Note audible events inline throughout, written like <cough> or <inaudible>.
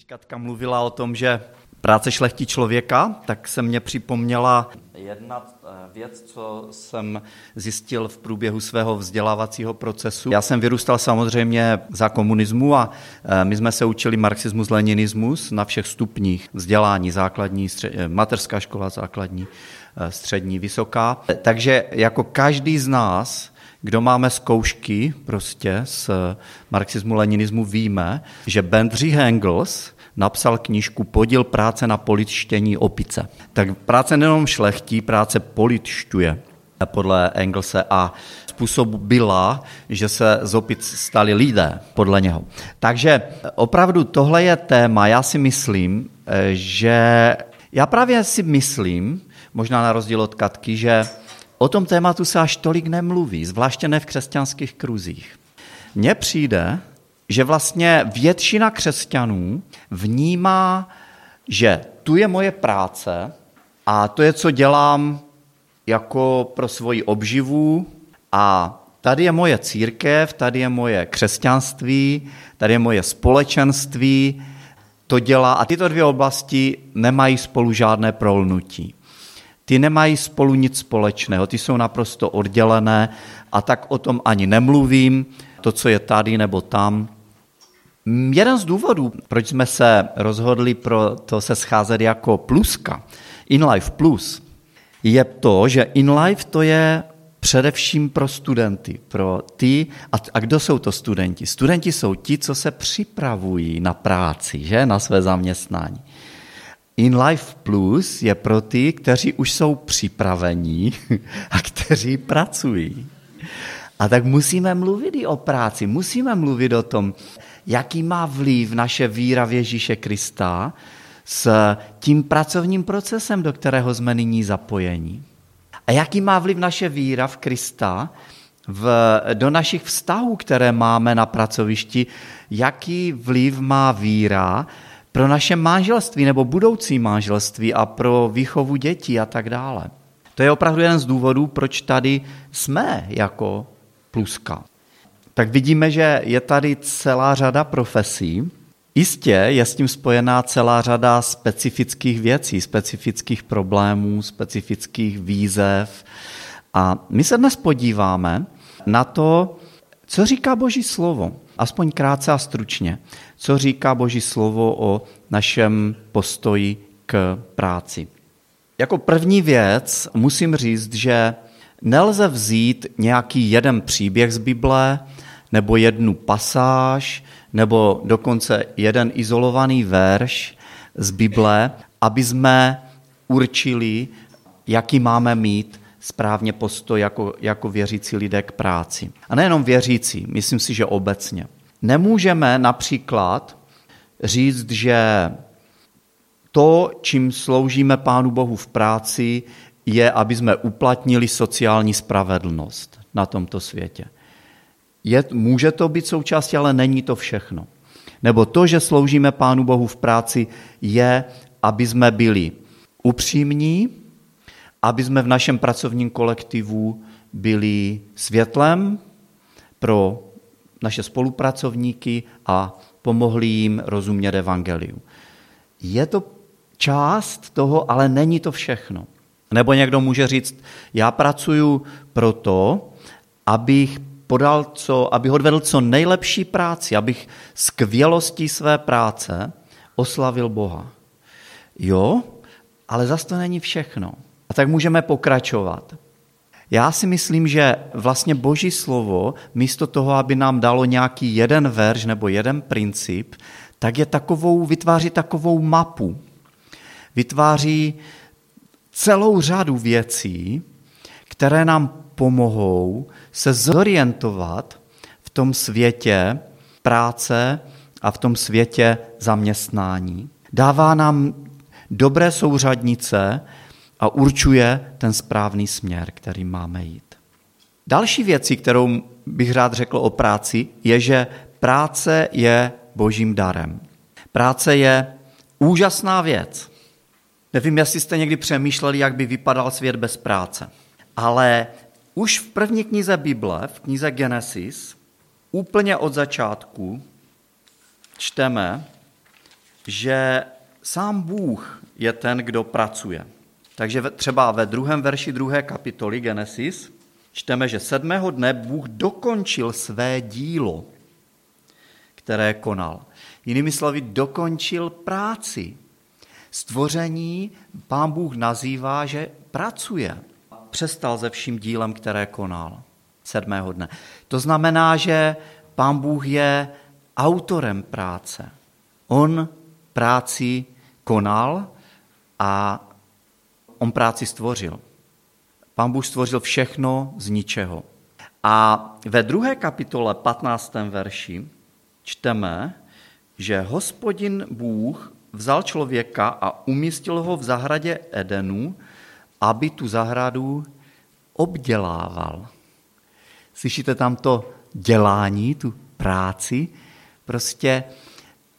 Když Katka mluvila o tom, že práce šlechtí člověka, tak se mě připomněla jedna eh, věc, co jsem zjistil v průběhu svého vzdělávacího procesu. Já jsem vyrůstal samozřejmě za komunismu a eh, my jsme se učili marxismus, leninismus na všech stupních vzdělání, základní, střed, eh, mateřská škola, základní, střední, vysoká. Takže jako každý z nás kdo máme zkoušky prostě z marxismu, leninismu, víme, že Bendřich Engels napsal knížku Podíl práce na politštění opice. Tak práce nejenom šlechtí, práce politšťuje podle Engelse a způsob byla, že se z opic stali lidé podle něho. Takže opravdu tohle je téma, já si myslím, že já právě si myslím, možná na rozdíl od Katky, že o tom tématu se až tolik nemluví, zvláště ne v křesťanských kruzích. Mně přijde, že vlastně většina křesťanů vnímá, že tu je moje práce a to je, co dělám jako pro svoji obživu a tady je moje církev, tady je moje křesťanství, tady je moje společenství, to dělá a tyto dvě oblasti nemají spolu žádné prolnutí. Ty nemají spolu nic společného, ty jsou naprosto oddělené a tak o tom ani nemluvím, to, co je tady nebo tam, Jeden z důvodů, proč jsme se rozhodli pro to se scházet jako pluska, InLife Plus, je to, že InLife to je především pro studenty, pro ty, a, a kdo jsou to studenti? Studenti jsou ti, co se připravují na práci, že, na své zaměstnání. InLife Plus je pro ty, kteří už jsou připravení <laughs> a kteří pracují. A tak musíme mluvit i o práci, musíme mluvit o tom, jaký má vliv naše víra v Ježíše Krista s tím pracovním procesem, do kterého jsme nyní zapojeni. A jaký má vliv naše víra v Krista v, do našich vztahů, které máme na pracovišti, jaký vliv má víra pro naše manželství nebo budoucí manželství a pro výchovu dětí a tak dále. To je opravdu jeden z důvodů, proč tady jsme jako pluska tak vidíme, že je tady celá řada profesí. Jistě je s tím spojená celá řada specifických věcí, specifických problémů, specifických výzev. A my se dnes podíváme na to, co říká Boží slovo, aspoň krátce a stručně. Co říká Boží slovo o našem postoji k práci. Jako první věc musím říct, že nelze vzít nějaký jeden příběh z Bible nebo jednu pasáž, nebo dokonce jeden izolovaný verš z Bible, aby jsme určili, jaký máme mít správně postoj jako, jako věřící lidé k práci. A nejenom věřící, myslím si, že obecně. Nemůžeme například říct, že to, čím sloužíme Pánu Bohu v práci, je, aby jsme uplatnili sociální spravedlnost na tomto světě. Je, může to být součástí, ale není to všechno. Nebo to, že sloužíme Pánu Bohu v práci, je, aby jsme byli upřímní, aby jsme v našem pracovním kolektivu byli světlem pro naše spolupracovníky a pomohli jim rozumět evangeliu. Je to část toho, ale není to všechno. Nebo někdo může říct, já pracuji proto, abych podal co, aby odvedl co nejlepší práci, abych skvělostí své práce oslavil Boha. Jo, ale zase to není všechno. A tak můžeme pokračovat. Já si myslím, že vlastně Boží slovo, místo toho, aby nám dalo nějaký jeden verš nebo jeden princip, tak je takovou, vytváří takovou mapu. Vytváří celou řadu věcí, které nám pomohou se zorientovat v tom světě práce a v tom světě zaměstnání. Dává nám dobré souřadnice a určuje ten správný směr, který máme jít. Další věcí, kterou bych rád řekl o práci, je, že práce je božím darem. Práce je úžasná věc. Nevím, jestli jste někdy přemýšleli, jak by vypadal svět bez práce. Ale už v první knize Bible, v knize Genesis, úplně od začátku čteme, že sám Bůh je ten, kdo pracuje. Takže třeba ve druhém verši druhé kapitoly Genesis čteme, že sedmého dne Bůh dokončil své dílo, které konal. Jinými slovy, dokončil práci. Stvoření pán Bůh nazývá, že pracuje. Přestal se vším dílem, které konal sedmého dne. To znamená, že pán Bůh je autorem práce. On práci konal a on práci stvořil. Pán Bůh stvořil všechno z ničeho. A ve druhé kapitole 15. verši čteme, že hospodin Bůh vzal člověka a umístil ho v zahradě Edenu, aby tu zahradu obdělával. Slyšíte tam to dělání, tu práci? Prostě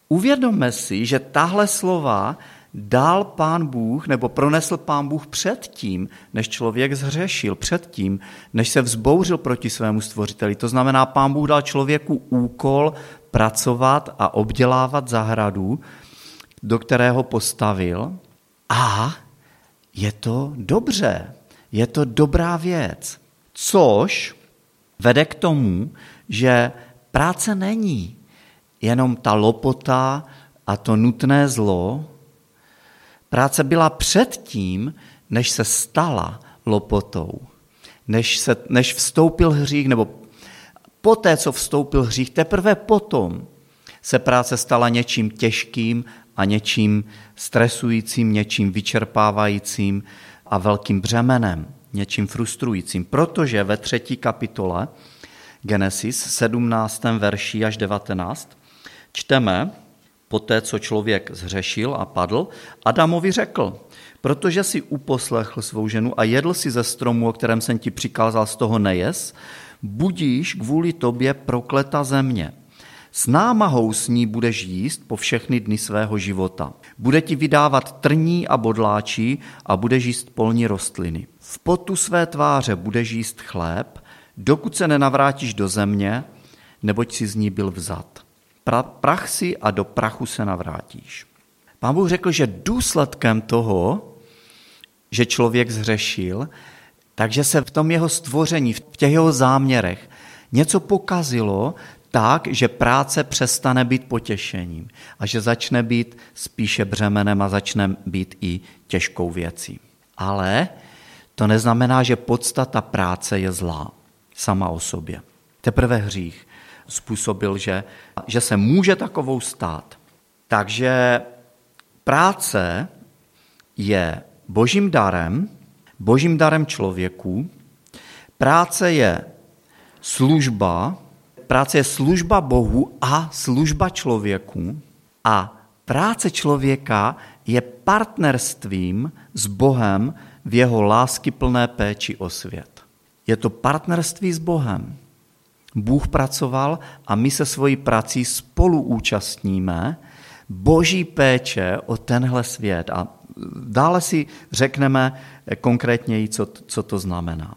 uvědomme si, že tahle slova dal pán Bůh, nebo pronesl pán Bůh předtím, než člověk zhřešil, předtím, než se vzbouřil proti svému stvořiteli. To znamená, pán Bůh dal člověku úkol pracovat a obdělávat zahradu, do kterého postavil. A je to dobře, je to dobrá věc. Což vede k tomu, že práce není jenom ta lopota a to nutné zlo. Práce byla předtím, než se stala lopotou, než, se, než vstoupil hřích, nebo poté, co vstoupil hřích, teprve potom se práce stala něčím těžkým a něčím stresujícím, něčím vyčerpávajícím a velkým břemenem, něčím frustrujícím. Protože ve třetí kapitole Genesis 17. verší až 19 čteme, poté, co člověk zřešil a padl, Adamovi řekl, protože si uposlechl svou ženu a jedl si ze stromu, o kterém jsem ti přikázal, z toho nejes, budíš kvůli tobě prokleta země. S námahou s ní budeš jíst po všechny dny svého života. Bude ti vydávat trní a bodláčí a budeš jíst polní rostliny. V potu své tváře budeš jíst chléb, dokud se nenavrátíš do země, neboť si z ní byl vzat. Pra, prach si a do prachu se navrátíš. Pán Bůh řekl, že důsledkem toho, že člověk zřešil, takže se v tom jeho stvoření, v těch jeho záměrech něco pokazilo tak, že práce přestane být potěšením a že začne být spíše břemenem a začne být i těžkou věcí. Ale to neznamená, že podstata práce je zlá sama o sobě. Teprve hřích způsobil, že, že se může takovou stát. Takže práce je božím darem, božím darem člověku. Práce je služba, práce je služba Bohu a služba člověku. A práce člověka je partnerstvím s Bohem v jeho láskyplné péči o svět. Je to partnerství s Bohem. Bůh pracoval a my se svojí prací spolu účastníme boží péče o tenhle svět. A dále si řekneme konkrétněji, co, co to znamená.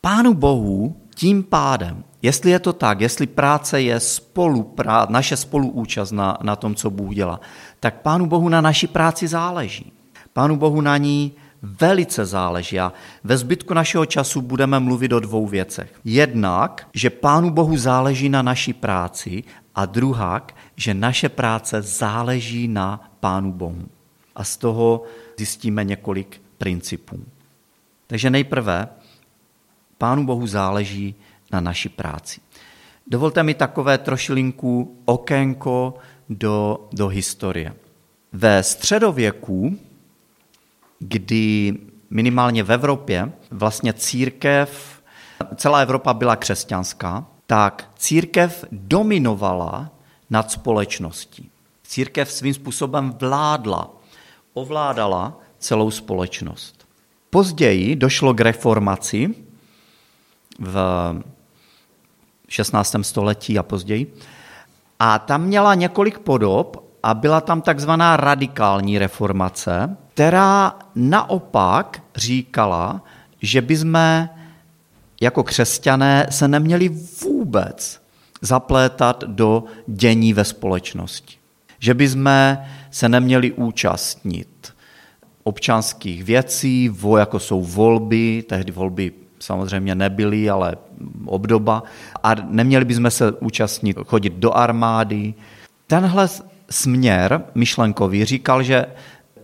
Pánu Bohu tím pádem, jestli je to tak, jestli práce je spoluprá, naše spoluúčast na, na tom, co Bůh dělá, tak Pánu Bohu na naší práci záleží. Pánu Bohu na ní velice záleží a ve zbytku našeho času budeme mluvit o dvou věcech. Jednak, že Pánu Bohu záleží na naší práci a druhak, že naše práce záleží na Pánu Bohu. A z toho zjistíme několik principů. Takže nejprve, Pánu Bohu záleží na naší práci. Dovolte mi takové trošilinku okénko do, do historie. Ve středověku kdy minimálně v Evropě vlastně církev, celá Evropa byla křesťanská, tak církev dominovala nad společností. Církev svým způsobem vládla, ovládala celou společnost. Později došlo k reformaci v 16. století a později. A tam měla několik podob a byla tam takzvaná radikální reformace, která naopak říkala, že bychom jako křesťané se neměli vůbec zaplétat do dění ve společnosti. Že by jsme se neměli účastnit občanských věcí, jako jsou volby, tehdy volby samozřejmě nebyly, ale obdoba, a neměli bychom se účastnit, chodit do armády. Tenhle směr myšlenkový říkal, že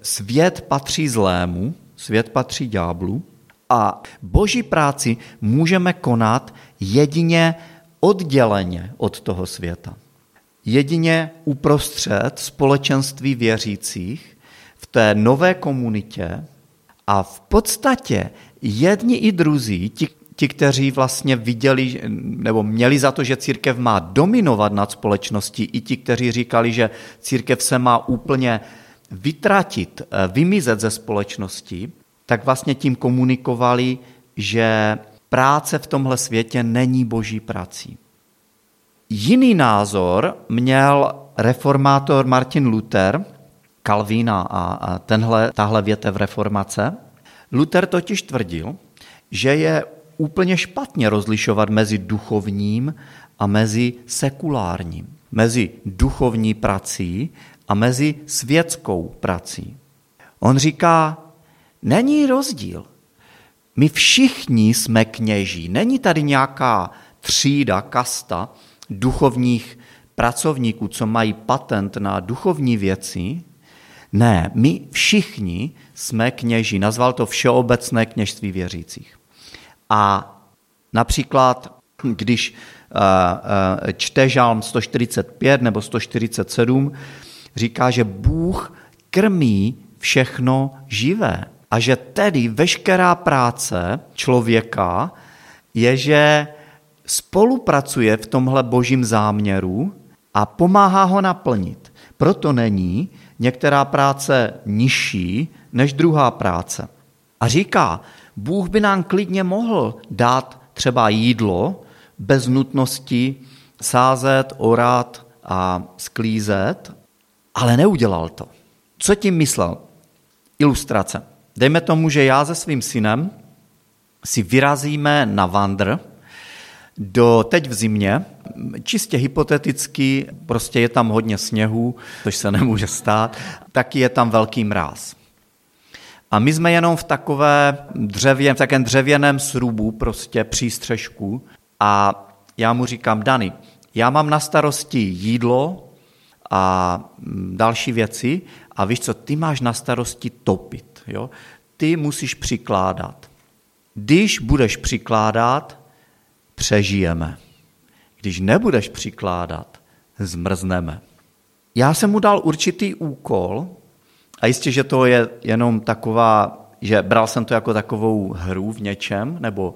svět patří zlému, svět patří ďáblu a boží práci můžeme konat jedině odděleně od toho světa. Jedině uprostřed společenství věřících v té nové komunitě a v podstatě jedni i druzí, ti, ti, kteří vlastně viděli nebo měli za to, že církev má dominovat nad společností, i ti, kteří říkali, že církev se má úplně vytratit, eh, vymizet ze společnosti, tak vlastně tím komunikovali, že práce v tomhle světě není boží prací. Jiný názor měl reformátor Martin Luther, Kalvína a tenhle, tahle větev reformace. Luther totiž tvrdil, že je úplně špatně rozlišovat mezi duchovním a mezi sekulárním, mezi duchovní prací a mezi světskou prací. On říká, není rozdíl. My všichni jsme kněží. Není tady nějaká třída, kasta duchovních pracovníků, co mají patent na duchovní věci. Ne, my všichni jsme kněží. Nazval to všeobecné kněžství věřících. A například, když eh, eh, čte žálm 145 nebo 147, říká, že Bůh krmí všechno živé. A že tedy veškerá práce člověka je, že spolupracuje v tomhle božím záměru a pomáhá ho naplnit. Proto není některá práce nižší než druhá práce. A říká, Bůh by nám klidně mohl dát třeba jídlo bez nutnosti sázet, orat a sklízet, ale neudělal to. Co tím myslel? Ilustrace. Dejme tomu, že já se svým synem si vyrazíme na vandr do teď v zimě, čistě hypoteticky, prostě je tam hodně sněhu, což se nemůže stát, taky je tam velký mráz. A my jsme jenom v takové dřevě, v takém dřevěném srubu, prostě přístřežku a já mu říkám, Dany, já mám na starosti jídlo a další věci a víš co, ty máš na starosti topit. Jo? Ty musíš přikládat. Když budeš přikládat, přežijeme. Když nebudeš přikládat, zmrzneme. Já jsem mu dal určitý úkol a jistě, že to je jenom taková, že bral jsem to jako takovou hru v něčem, nebo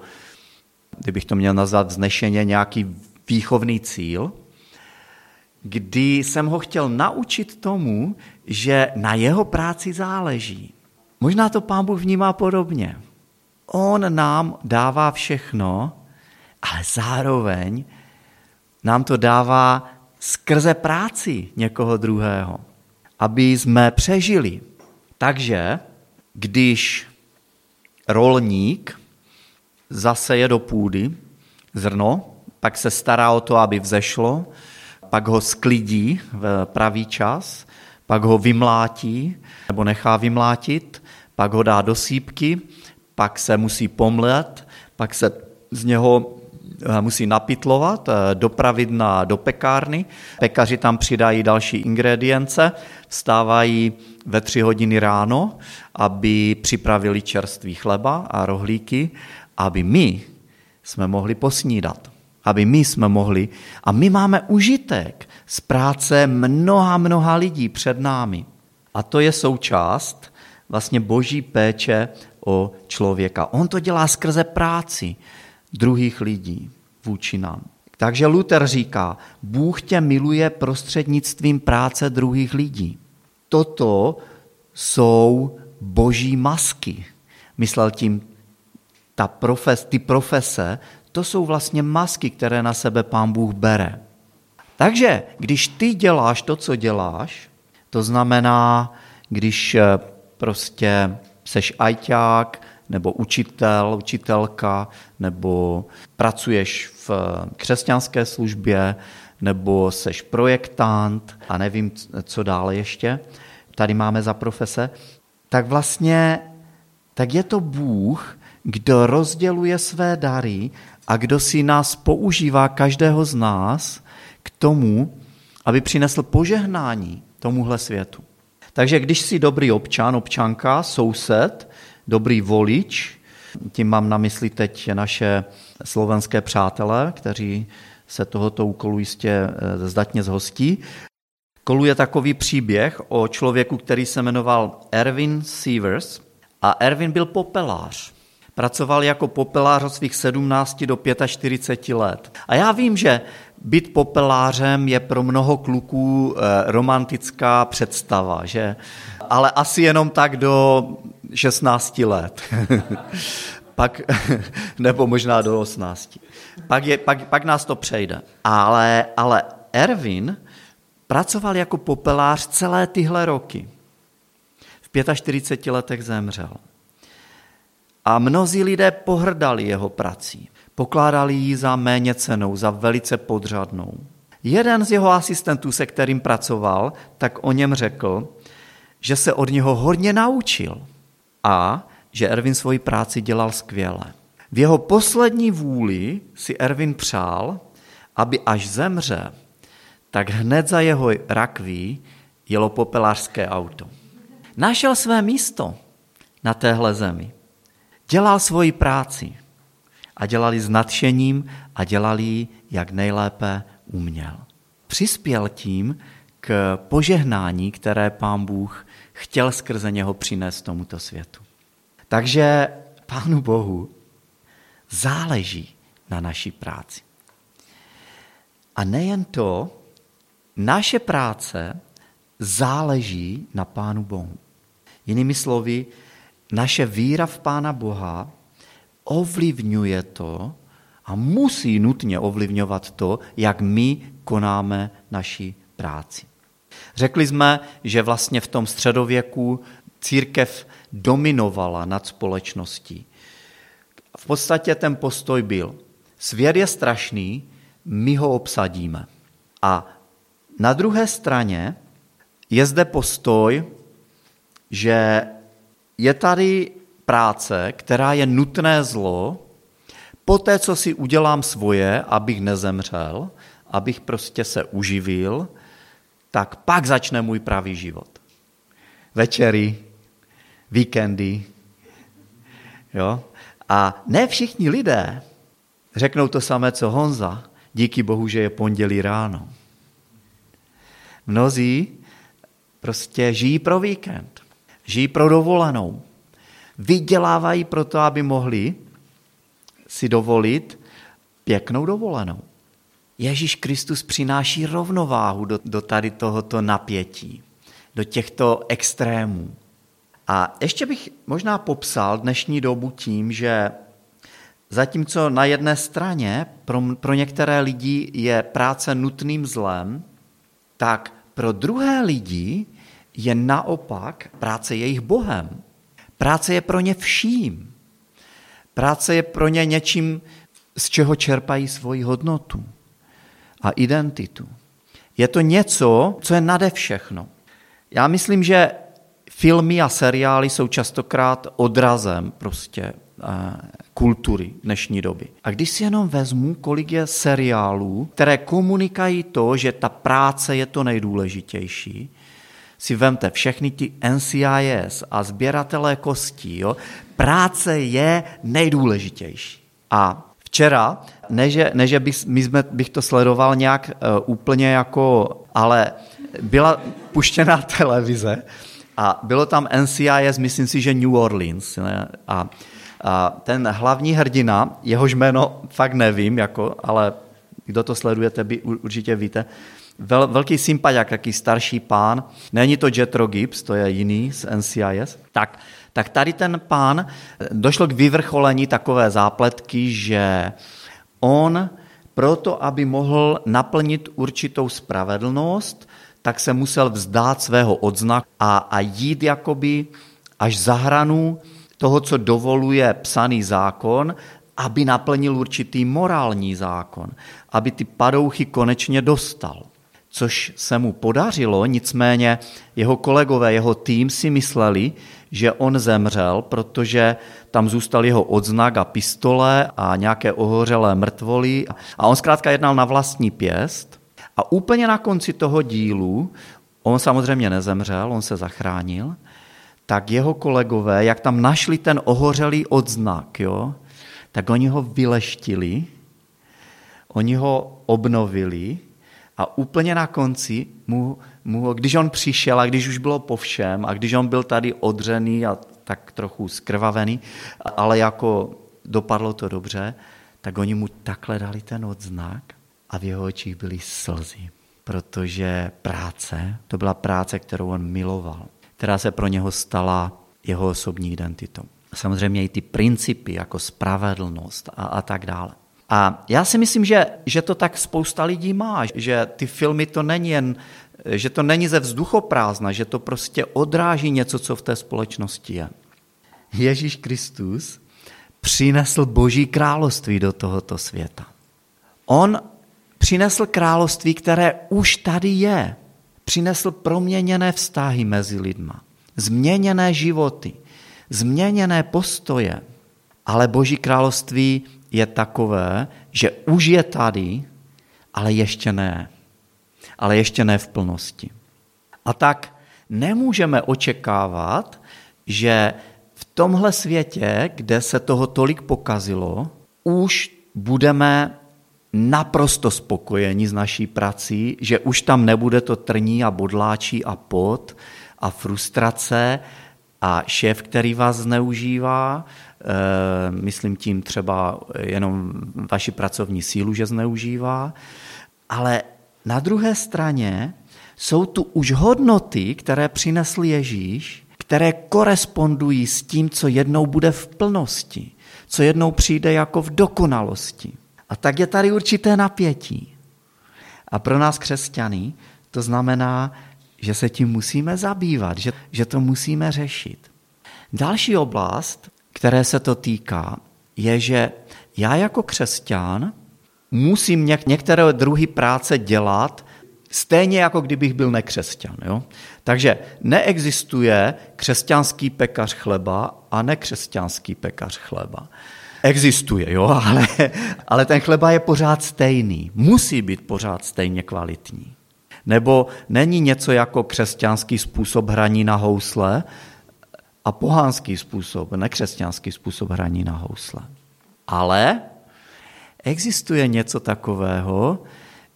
kdybych to měl nazvat vznešeně, nějaký výchovný cíl, kdy jsem ho chtěl naučit tomu, že na jeho práci záleží. Možná to pán Bůh vnímá podobně. On nám dává všechno, ale zároveň nám to dává skrze práci někoho druhého, aby jsme přežili. Takže když rolník zaseje do půdy zrno, pak se stará o to, aby vzešlo, pak ho sklidí v pravý čas, pak ho vymlátí nebo nechá vymlátit, pak ho dá do sípky, pak se musí pomlet, pak se z něho eh, musí napitlovat, eh, dopravit na, do pekárny. Pekaři tam přidají další ingredience, vstávají ve tři hodiny ráno, aby připravili čerstvý chleba a rohlíky, aby my jsme mohli posnídat. Aby my jsme mohli, a my máme užitek z práce mnoha, mnoha lidí před námi. A to je součást vlastně boží péče o člověka. On to dělá skrze práci druhých lidí vůči nám. Takže Luther říká, Bůh tě miluje prostřednictvím práce druhých lidí. Toto jsou boží masky. Myslel tím ta profes, ty profese, to jsou vlastně masky, které na sebe pán Bůh bere. Takže když ty děláš to, co děláš, to znamená, když eh, prostě seš ajťák, nebo učitel, učitelka, nebo pracuješ v křesťanské službě, nebo seš projektant a nevím, co dále ještě, tady máme za profese, tak vlastně tak je to Bůh, kdo rozděluje své dary a kdo si nás používá, každého z nás, k tomu, aby přinesl požehnání tomuhle světu. Takže když jsi dobrý občan, občanka, soused, dobrý volič, tím mám na mysli teď naše slovenské přátelé, kteří se tohoto úkolu jistě eh, zdatně zhostí. Koluje takový příběh o člověku, který se jmenoval Erwin Sievers a Erwin byl popelář. Pracoval jako popelář od svých 17 do 45 let. A já vím, že být popelářem je pro mnoho kluků eh, romantická představa, že? ale asi jenom tak do 16 let. <laughs> pak, <laughs> nebo možná do 18. Pak, je, pak, pak nás to přejde. Ale, ale Erwin pracoval jako popelář celé tyhle roky. V 45 letech zemřel. A mnozí lidé pohrdali jeho prací. Pokládali ji za méně cenou, za velice podřadnou. Jeden z jeho asistentů, se kterým pracoval, tak o něm řekl, že se od něho hodně naučil a že Ervin svoji práci dělal skvěle. V jeho poslední vůli si Ervin přál, aby až zemře, tak hned za jeho rakví jelo popelářské auto. Našel své místo na téhle zemi. Dělal svoji práci a dělali s nadšením a dělali ji, jak nejlépe uměl. Přispěl tím k požehnání, které pán Bůh chtěl skrze něho přinést tomuto světu. Takže Pánu Bohu záleží na naší práci. A nejen to, naše práce záleží na Pánu Bohu. Jinými slovy, naše víra v Pána Boha ovlivňuje to a musí nutně ovlivňovat to, jak my konáme naši práci. Řekli jsme, že vlastně v tom středověku církev dominovala nad společností. V podstatě ten postoj byl, svět je strašný, my ho obsadíme. A na druhé straně je zde postoj, že je tady práce, která je nutné zlo, po té, co si udělám svoje, abych nezemřel, abych prostě se uživil, tak pak začne můj pravý život. Večery, víkendy. Jo? A ne všichni lidé řeknou to samé, co Honza. Díky bohu, že je pondělí ráno. Mnozí prostě žijí pro víkend, žijí pro dovolenou. Vydělávají proto, aby mohli si dovolit pěknou dovolenou. Ježíš Kristus přináší rovnováhu do, do tady tohoto napětí, do těchto extrémů. A ještě bych možná popsal dnešní dobu tím, že zatímco na jedné straně pro, pro některé lidi je práce nutným zlem, tak pro druhé lidi je naopak práce jejich Bohem. Práce je pro ně vším. Práce je pro ně něčím, z čeho čerpají svoji hodnotu a identitu. Je to něco, co je nade všechno. Já myslím, že filmy a seriály jsou častokrát odrazem prostě eh, kultury dnešní doby. A když si jenom vezmu, kolik je seriálů, které komunikají to, že ta práce je to nejdůležitější, si vemte všechny ty NCIS a sběratelé kostí, jo? práce je nejdůležitější. A včera, ne že, ne, že bych, my jsme, bych to sledoval nějak uh, úplně jako, ale byla puštěná <laughs> televize a bylo tam NCIS, myslím si, že New Orleans. Ne? A, a ten hlavní hrdina, jehož jméno fakt nevím, jako, ale kdo to sledujete, by určitě víte, Vel, velký sympatiak, jaký starší pán, není to Jetro Gibbs, to je jiný z NCIS, tak, tak tady ten pán došlo k vyvrcholení takové zápletky, že on proto, aby mohl naplnit určitou spravedlnost, tak se musel vzdát svého odznaku a, a jít jakoby až za hranu toho, co dovoluje psaný zákon aby naplnil určitý morální zákon, aby ty padouchy konečně dostal. Což se mu podařilo, nicméně jeho kolegové, jeho tým si mysleli, že on zemřel, protože tam zůstal jeho odznak a pistole a nějaké ohořelé mrtvoly. A on zkrátka jednal na vlastní pěst. A úplně na konci toho dílu, on samozřejmě nezemřel, on se zachránil, tak jeho kolegové, jak tam našli ten ohořelý odznak, jo, tak oni ho vyleštili, oni ho obnovili a úplně na konci, mu, mu, když on přišel a když už bylo po všem a když on byl tady odřený a tak trochu skrvavený, ale jako dopadlo to dobře, tak oni mu takhle dali ten odznak a v jeho očích byly slzy, protože práce, to byla práce, kterou on miloval, která se pro něho stala jeho osobní identitou. Samozřejmě i ty principy jako spravedlnost a, a tak dále. A já si myslím, že, že to tak spousta lidí má, že ty filmy to není jen, že to není ze vzduchoprázdna, že to prostě odráží něco, co v té společnosti je. Ježíš Kristus přinesl boží království do tohoto světa. On přinesl království, které už tady je. Přinesl proměněné vztahy mezi lidma, změněné životy, změněné postoje. Ale boží království je takové, že už je tady, ale ještě ne. Ale ještě ne v plnosti. A tak nemůžeme očekávat, že v tomhle světě, kde se toho tolik pokazilo, už budeme naprosto spokojeni s naší prací, že už tam nebude to trní a bodláčí a pot a frustrace a šéf, který vás zneužívá, myslím tím třeba jenom vaši pracovní sílu, že zneužívá, ale na druhé straně jsou tu už hodnoty, které přinesl Ježíš, které korespondují s tím, co jednou bude v plnosti, co jednou přijde jako v dokonalosti. A tak je tady určité napětí. A pro nás křesťany to znamená, že se tím musíme zabývat, že, že to musíme řešit. Další oblast, které se to týká, je, že já jako křesťan musím něk- některé druhy práce dělat stejně jako kdybych byl nekřesťan. Jo? Takže neexistuje křesťanský pekař chleba a nekřesťanský pekař chleba. Existuje, jo, <laughs> ale, ale ten chleba je pořád stejný. Musí být pořád stejně kvalitní. Nebo není něco jako křesťanský způsob hraní na housle a pohánský způsob, nekřesťanský způsob hraní na housle. Ale existuje něco takového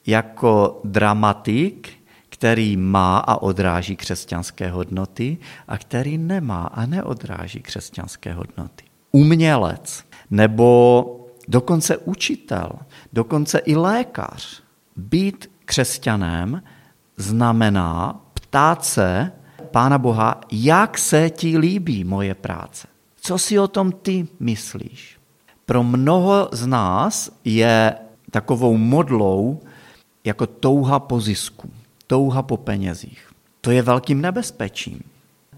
jako dramatik, který má a odráží křesťanské hodnoty a který nemá a neodráží křesťanské hodnoty. Umělec nebo dokonce učitel, dokonce i lékař. Být křesťanem znamená ptát se Pána Boha, jak se ti líbí moje práce. Co si o tom ty myslíš? Pro mnoho z nás je takovou modlou jako touha po zisku, touha po penězích. To je velkým nebezpečím.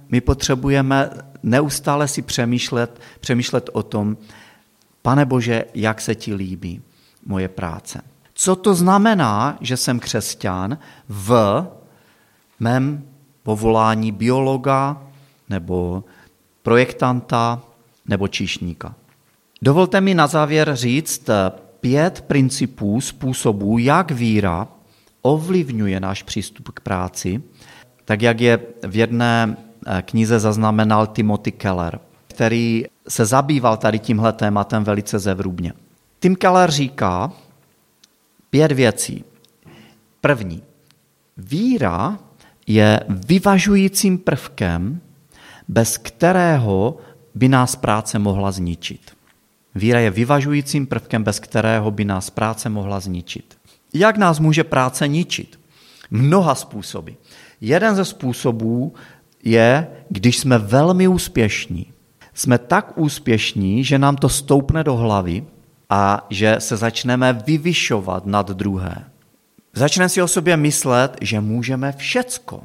My potřebujeme neustále si přemýšlet, přemýšlet o tom, pane Bože, jak se ti líbí moje práce. Co to znamená, že jsem křesťan v mém povolání biologa nebo projektanta nebo číšníka? Dovolte mi na závěr říct pět principů, způsobů, jak víra ovlivňuje náš přístup k práci, tak jak je v jedné eh, knize zaznamenal Timothy Keller, který se zabýval tady tímhle tématem velice zevrubně. Tim Keller říká pět věcí. První. Víra je vyvažujícím prvkem, bez kterého by nás práce mohla zničit. Víra je vyvažujícím prvkem, bez kterého by nás práce mohla zničit. Jak nás může práce ničit? Mnoha způsoby. Jeden ze způsobů je, když jsme velmi úspěšní. Jsme tak úspěšní, že nám to stoupne do hlavy a že se začneme vyvyšovat nad druhé. Začneme si o sobě myslet, že můžeme všecko.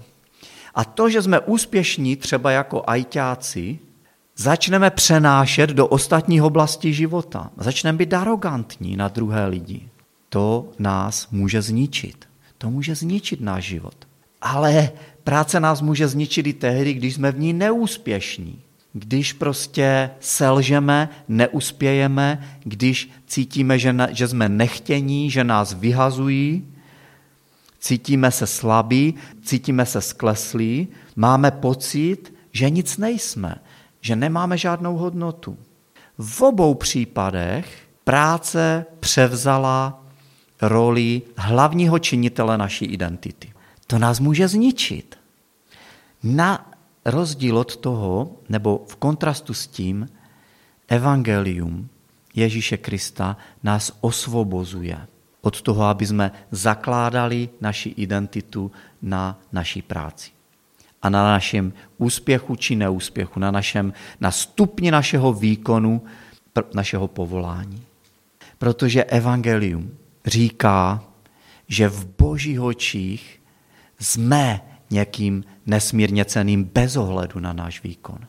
A to, že jsme úspěšní třeba jako ajťáci, začneme přenášet do ostatních oblastí života. Začneme být arrogantní na druhé lidi. To nás může zničit. To může zničit náš život. Ale práce nás může zničit i tehdy, když jsme v ní neúspěšní. Když prostě selžeme, neuspějeme, když cítíme, že, že jsme nechtění, že nás vyhazují, cítíme se slabí, cítíme se skleslí, máme pocit, že nic nejsme, že nemáme žádnou hodnotu. V obou případech práce převzala roli hlavního činitele naší identity. To nás může zničit. Na rozdíl od toho, nebo v kontrastu s tím, evangelium Ježíše Krista nás osvobozuje od toho, aby jsme zakládali naši identitu na naší práci a na našem úspěchu či neúspěchu, na, našem, na stupni našeho výkonu, našeho povolání. Protože evangelium říká, že v božích očích jsme někým nesmírně ceným bez ohledu na náš výkon.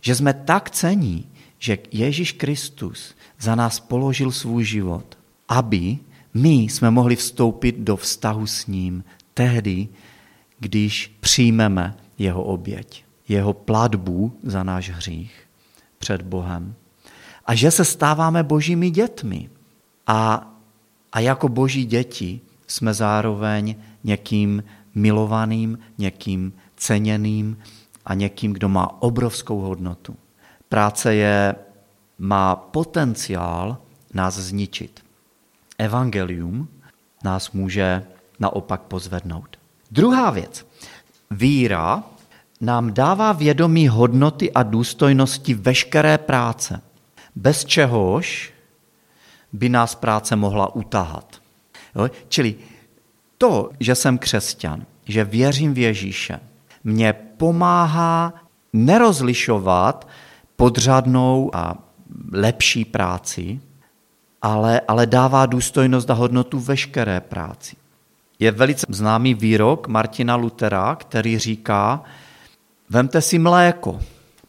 Že jsme tak cení, že Ježíš Kristus za nás položil svůj život, aby my jsme mohli vstoupit do vztahu s ním tehdy, když přijmeme jeho oběť, jeho platbu za náš hřích před Bohem. A že se stáváme božími dětmi. A, a jako boží děti jsme zároveň někým milovaným, někým ceněným a někým, kdo má obrovskou hodnotu. Práce je, má potenciál nás zničit. Evangelium nás může naopak pozvednout. Druhá věc. Víra nám dává vědomí hodnoty a důstojnosti veškeré práce, bez čehož by nás práce mohla utahat. Jo? Čili to, že jsem křesťan, že věřím v Ježíše, mě pomáhá nerozlišovat podřadnou a lepší práci, ale, ale dává důstojnost a hodnotu veškeré práci. Je velice známý výrok Martina Lutera, který říká, vemte si mléko.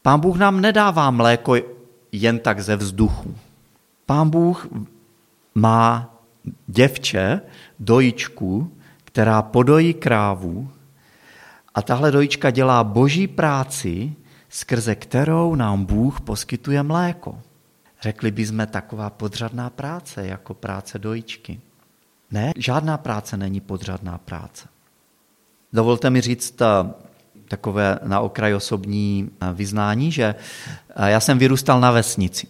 Pán Bůh nám nedává mléko jen tak ze vzduchu. Pán Bůh má děvče, dojičku, která podojí krávu a tahle dojička dělá boží práci, skrze kterou nám Bůh poskytuje mléko. Řekli bychom taková podřadná práce, jako práce dojičky. Ne, žádná práce není podřadná práce. Dovolte mi říct eh, takové na okraj osobní eh, vyznání, že eh, já jsem vyrůstal na vesnici.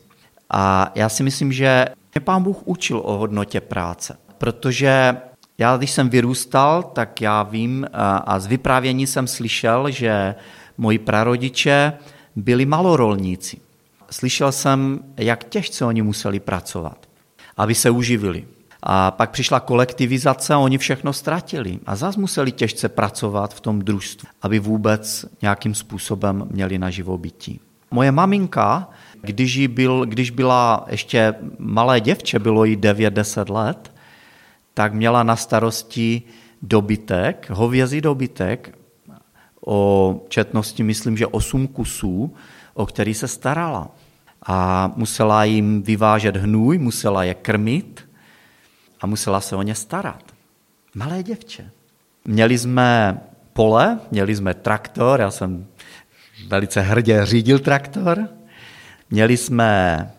A já si myslím, že mě pán Bůh učil o hodnotě práce, protože já, když jsem vyrůstal, tak já vím a z vyprávění jsem slyšel, že moji prarodiče byli malorolníci. Slyšel jsem, jak těžce oni museli pracovat, aby se uživili. A pak přišla kolektivizace a oni všechno ztratili. A zase museli těžce pracovat v tom družstvu, aby vůbec nějakým způsobem měli na živobytí. Moje maminka, když, jí byl, když byla ještě malé děvče, bylo jí 9-10 let, tak měla na starosti dobytek, hovězí dobytek, o četnosti myslím, že 8 kusů, o který se starala. A musela jim vyvážet hnůj, musela je krmit a musela se o ně starat. Malé děvče. Měli jsme pole, měli jsme traktor, já jsem velice hrdě řídil traktor. Měli jsme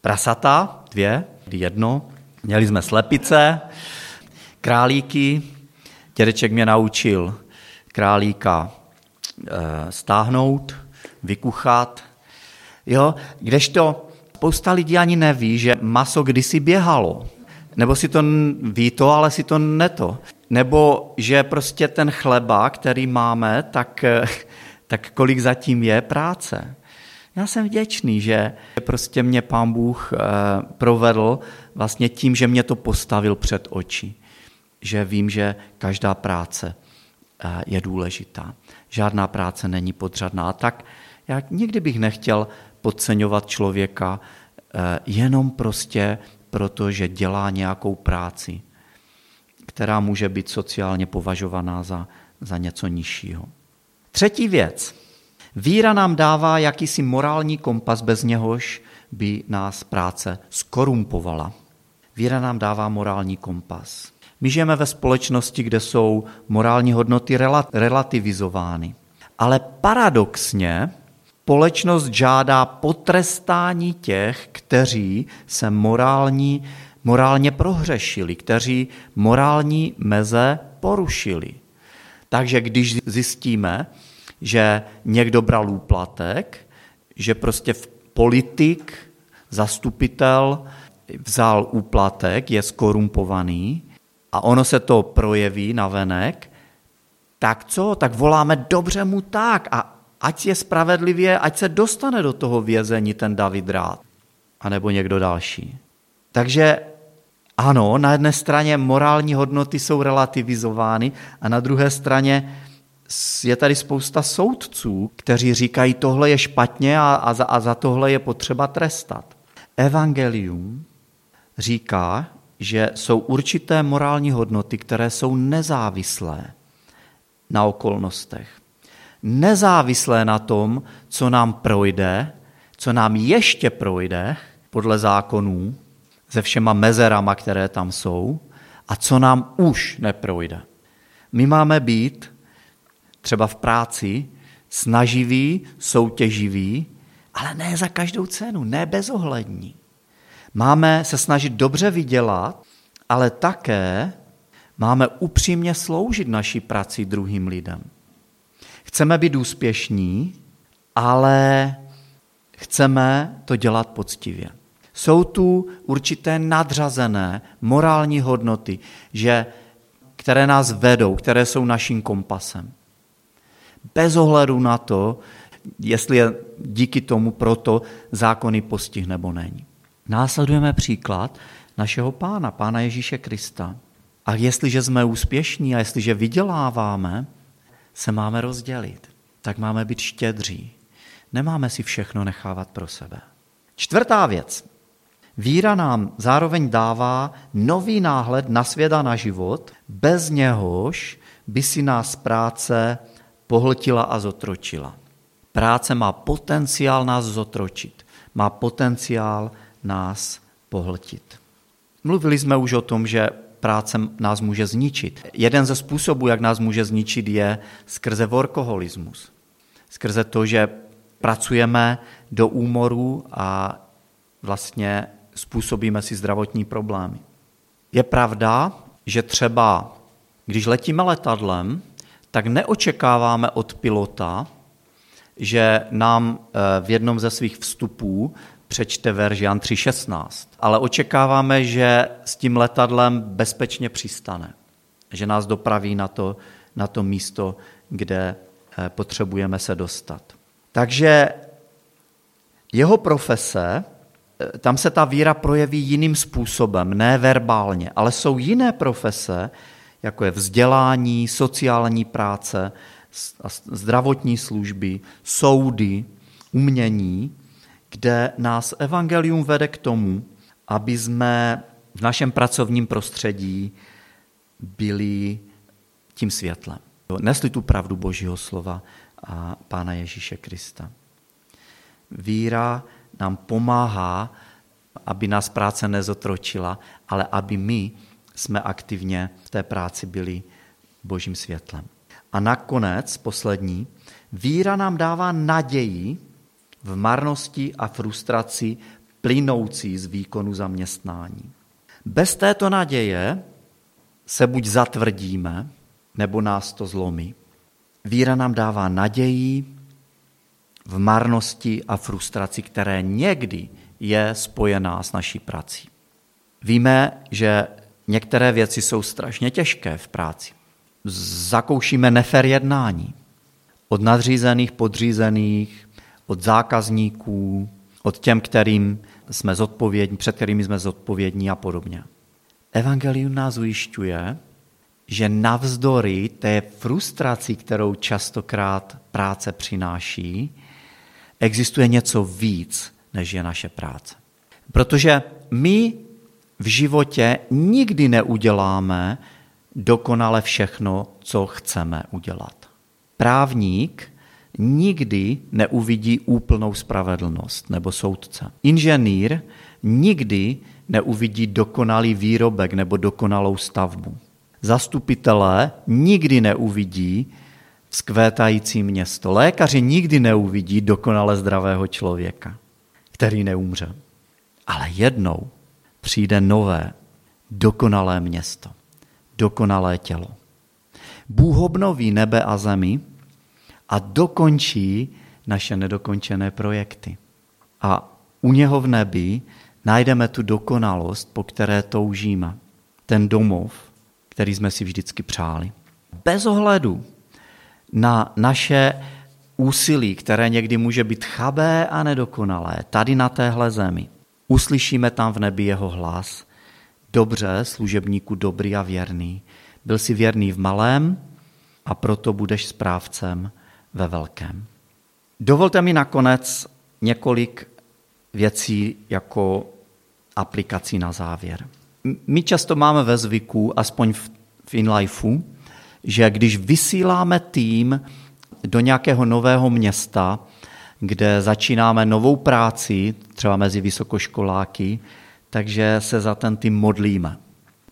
prasata, dvě, jedno. Měli jsme slepice, králíky. Dědeček mě naučil králíka e, stáhnout, vykuchat. Jo, kdežto spousta lidí ani neví, že maso kdysi běhalo. Nebo si to ví to, ale si to neto. Nebo že prostě ten chleba, který máme, tak, <laughs> tak kolik zatím je práce. Já jsem vděčný, že prostě mě pán Bůh eh, provedl vlastně tím, že mě to postavil před oči. Že vím, že každá práce eh, je důležitá. Žádná práce není podřadná. Tak já nikdy bych nechtěl podceňovat člověka eh, jenom prostě proto, že dělá nějakou práci, která může být sociálně považovaná za, za něco nižšího. Třetí věc. Víra nám dává jakýsi morální kompas, bez něhož by nás práce skorumpovala. Víra nám dává morální kompas. My žijeme ve společnosti, kde jsou morální hodnoty relativizovány. Ale paradoxně společnost žádá potrestání těch, kteří se morální, morálně prohřešili, kteří morální meze porušili. Takže když zjistíme, že někdo bral úplatek, že prostě politik, zastupitel vzal úplatek, je skorumpovaný a ono se to projeví na venek, tak co? Tak voláme dobře mu tak a ať je spravedlivě, ať se dostane do toho vězení ten David Rád, anebo někdo další. Takže ano, na jedné straně morální hodnoty jsou relativizovány a na druhé straně je tady spousta soudců, kteří říkají, tohle je špatně a, a, za, a za tohle je potřeba trestat. Evangelium říká, že jsou určité morální hodnoty, které jsou nezávislé na okolnostech. Nezávislé na tom, co nám projde, co nám ještě projde podle zákonů, se všema mezerama, které tam jsou, a co nám už neprojde. My máme být třeba v práci snaživý, soutěživý, ale ne za každou cenu, ne bezohlední. Máme se snažit dobře vydělat, ale také máme upřímně sloužit naší prací druhým lidem. Chceme být úspěšní, ale chceme to dělat poctivě. Jsou tu určité nadřazené morální hodnoty, že, které nás vedou, které jsou naším kompasem. Bez ohledu na to, jestli je díky tomu proto zákony postih nebo není. Následujeme příklad našeho pána, pána Ježíše Krista. A jestliže jsme úspěšní a jestliže vyděláváme, se máme rozdělit. Tak máme být štědří. Nemáme si všechno nechávat pro sebe. Čtvrtá věc. Víra nám zároveň dává nový náhled na svět a na život, bez něhož by si nás práce pohltila a zotročila. Práce má potenciál nás zotročit, má potenciál nás pohltit. Mluvili jsme už o tom, že práce nás může zničit. Jeden ze způsobů, jak nás může zničit, je skrze workoholismus. Skrze to, že pracujeme do úmoru a vlastně způsobíme si zdravotní problémy. Je pravda, že třeba když letíme letadlem, tak neočekáváme od pilota, že nám eh, v jednom ze svých vstupů přečte verš Jan 3.16. Ale očekáváme, že s tím letadlem bezpečně přistane, že nás dopraví na to, na to místo, kde eh, potřebujeme se dostat. Takže jeho profese, eh, tam se ta víra projeví jiným způsobem, ne verbálně, ale jsou jiné profese, jako je vzdělání, sociální práce, zdravotní služby, soudy, umění, kde nás evangelium vede k tomu, aby jsme v našem pracovním prostředí byli tím světlem. Nesli tu pravdu Božího slova a Pána Ježíše Krista. Víra nám pomáhá, aby nás práce nezotročila, ale aby my jsme aktivně v té práci byli božím světlem. A nakonec, poslední, víra nám dává naději v marnosti a frustraci plynoucí z výkonu zaměstnání. Bez této naděje se buď zatvrdíme, nebo nás to zlomí. Víra nám dává naději v marnosti a frustraci, které někdy je spojená s naší prací. Víme, že některé věci jsou strašně těžké v práci. Zakoušíme nefer jednání od nadřízených, podřízených, od zákazníků, od těm, kterým jsme zodpovědní, před kterými jsme zodpovědní a podobně. Evangelium nás ujišťuje, že navzdory té frustraci, kterou častokrát práce přináší, existuje něco víc, než je naše práce. Protože my v životě nikdy neuděláme dokonale všechno, co chceme udělat. Právník nikdy neuvidí úplnou spravedlnost nebo soudce. Inženýr nikdy neuvidí dokonalý výrobek nebo dokonalou stavbu. Zastupitelé nikdy neuvidí vzkvétající město. Lékaři nikdy neuvidí dokonale zdravého člověka, který neumře. Ale jednou přijde nové, dokonalé město, dokonalé tělo. Bůh obnoví nebe a zemi a dokončí naše nedokončené projekty. A u něho v nebi najdeme tu dokonalost, po které toužíme. Ten domov, který jsme si vždycky přáli. Bez ohledu na naše úsilí, které někdy může být chabé a nedokonalé, tady na téhle zemi, uslyšíme tam v nebi jeho hlas. Dobře, služebníku dobrý a věrný. Byl jsi věrný v malém a proto budeš správcem ve velkém. Dovolte mi nakonec několik věcí jako aplikací na závěr. My často máme ve zvyku, aspoň v, InLifeu, že když vysíláme tým do nějakého nového města, kde začínáme novou práci, třeba mezi vysokoškoláky, takže se za ten tým modlíme.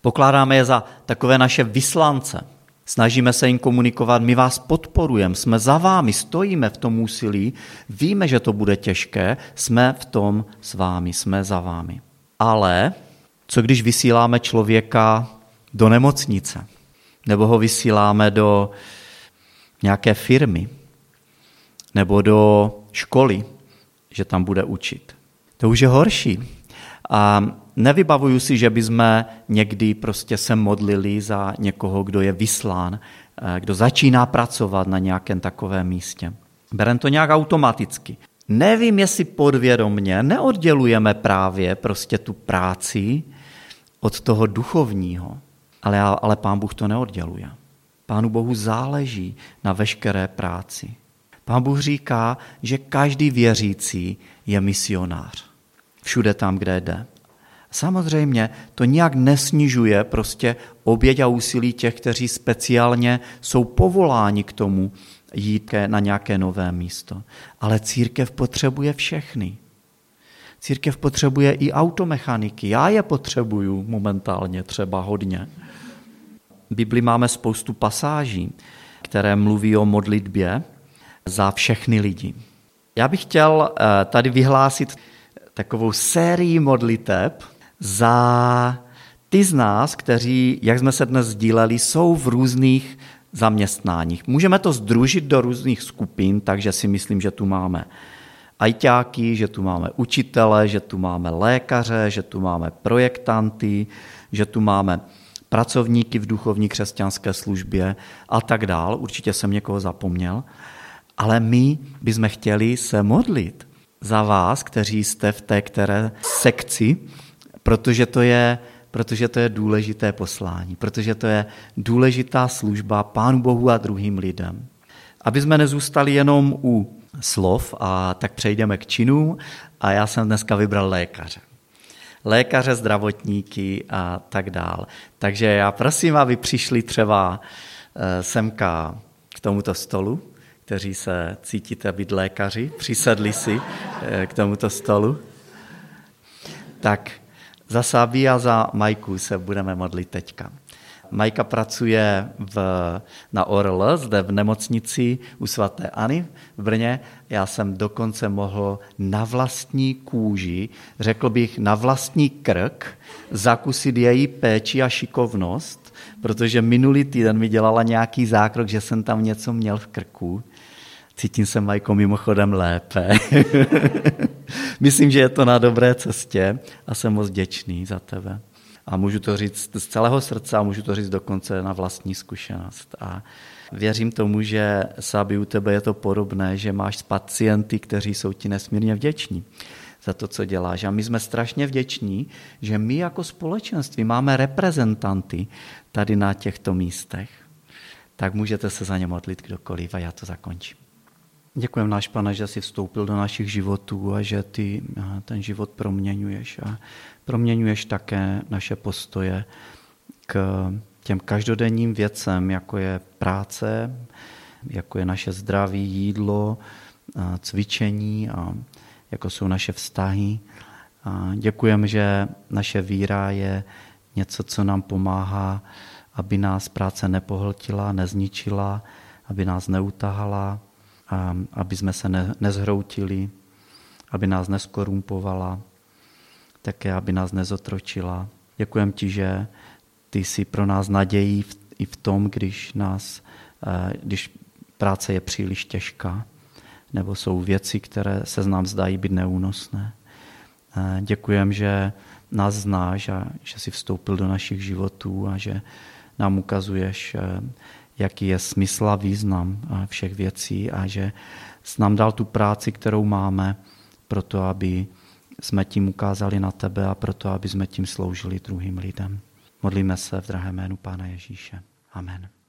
Pokládáme je za takové naše vyslance. Snažíme se jim komunikovat, my vás podporujeme, jsme za vámi, stojíme v tom úsilí, víme, že to bude těžké, jsme v tom s vámi, jsme za vámi. Ale co když vysíláme člověka do nemocnice? Nebo ho vysíláme do nějaké firmy? Nebo do školy, že tam bude učit? To už je horší. A nevybavuju si, že bychom někdy prostě se modlili za někoho, kdo je vyslán, eh, kdo začíná pracovat na nějakém takovém místě. Berem to nějak automaticky. Nevím, jestli podvědomně neoddělujeme právě prostě tu práci od toho duchovního, ale, ale pán Bůh to neodděluje. Pánu Bohu záleží na veškeré práci. Pán Bůh říká, že každý věřící je misionář. Všude tam, kde jde. Samozřejmě to nijak nesnižuje prostě oběť a úsilí těch, kteří speciálně jsou povoláni k tomu jít na nějaké nové místo. Ale církev potřebuje všechny. Církev potřebuje i automechaniky. Já je potřebuju momentálně třeba hodně. V Bibli máme spoustu pasáží, které mluví o modlitbě za všechny lidi. Já bych chtěl eh, tady vyhlásit takovou sérii modliteb za ty z nás, kteří, jak jsme se dnes sdíleli, jsou v různých zaměstnáních. Můžeme to združit do různých skupin, takže si myslím, že tu máme ajťáky, že tu máme učitele, že tu máme lékaře, že tu máme projektanty, že tu máme pracovníky v duchovní křesťanské službě a tak dál. Určitě jsem někoho zapomněl. Ale my bychom chtěli se modlit za vás, kteří jste v té které sekci, protože to je, protože to je důležité poslání, protože to je důležitá služba Pánu Bohu a druhým lidem. Aby jsme nezůstali jenom u slov a tak přejdeme k činům a já jsem dneska vybral lékaře. Lékaře, zdravotníky a tak dál. Takže já prosím, aby přišli třeba eh, semka k tomuto stolu, kteří se cítíte být lékaři, přisedli si eh, k tomuto stolu. Tak za Sábí a za Majku se budeme modlit teďka. Majka pracuje v, na ORL, zde v nemocnici u svaté Ani v Brně. Já jsem dokonce mohl na vlastní kůži, řekl bych na vlastní krk, zakusit její péči a šikovnost, protože minulý týden mi dělala nějaký zákrok, že jsem tam něco měl v krku. Cítím se, Majko, mimochodem lépe. <laughs> <laughs> Myslím, že je to na dobré cestě a jsem moc děčný za tebe. A můžu to říct z celého srdce a můžu to říct dokonce na vlastní zkušenost. A věřím tomu, že Sáby u tebe je to podobné, že máš pacienty, kteří jsou ti nesmírně vděční za to, co děláš. A my jsme strašně vděční, že my jako společenství máme reprezentanty tady na těchto místech. Tak můžete se za ně modlit kdokoliv a já to zakončím. Děkujeme náš pane, že jsi vstoupil do našich životů a že ty ten život proměňuješ. A proměňuješ také naše postoje k těm každodenním věcem, jako je práce, jako je naše zdraví, jídlo, cvičení a jako jsou naše vztahy. A děkujeme, že naše víra je něco, co nám pomáhá, aby nás práce nepohltila, nezničila, aby nás neutahala, aby jsme se nezhroutili, aby nás neskorumpovala, také aby nás nezotročila. Děkujem ti, že ty jsi pro nás nadějí i v tom, když, nás, eh, když práce je příliš těžká, nebo jsou věci, které se z nám zdají být neúnosné. Eh, děkujem, že nás znáš a že jsi vstoupil do našich životů a že nám ukazuješ, eh, jaký je smysl a význam všech věcí a že nám dal tu práci, kterou máme, proto aby jsme tím ukázali na tebe a proto, aby jsme tím sloužili druhým lidem. Modlíme se v drahé jménu Pána Ježíše. Amen.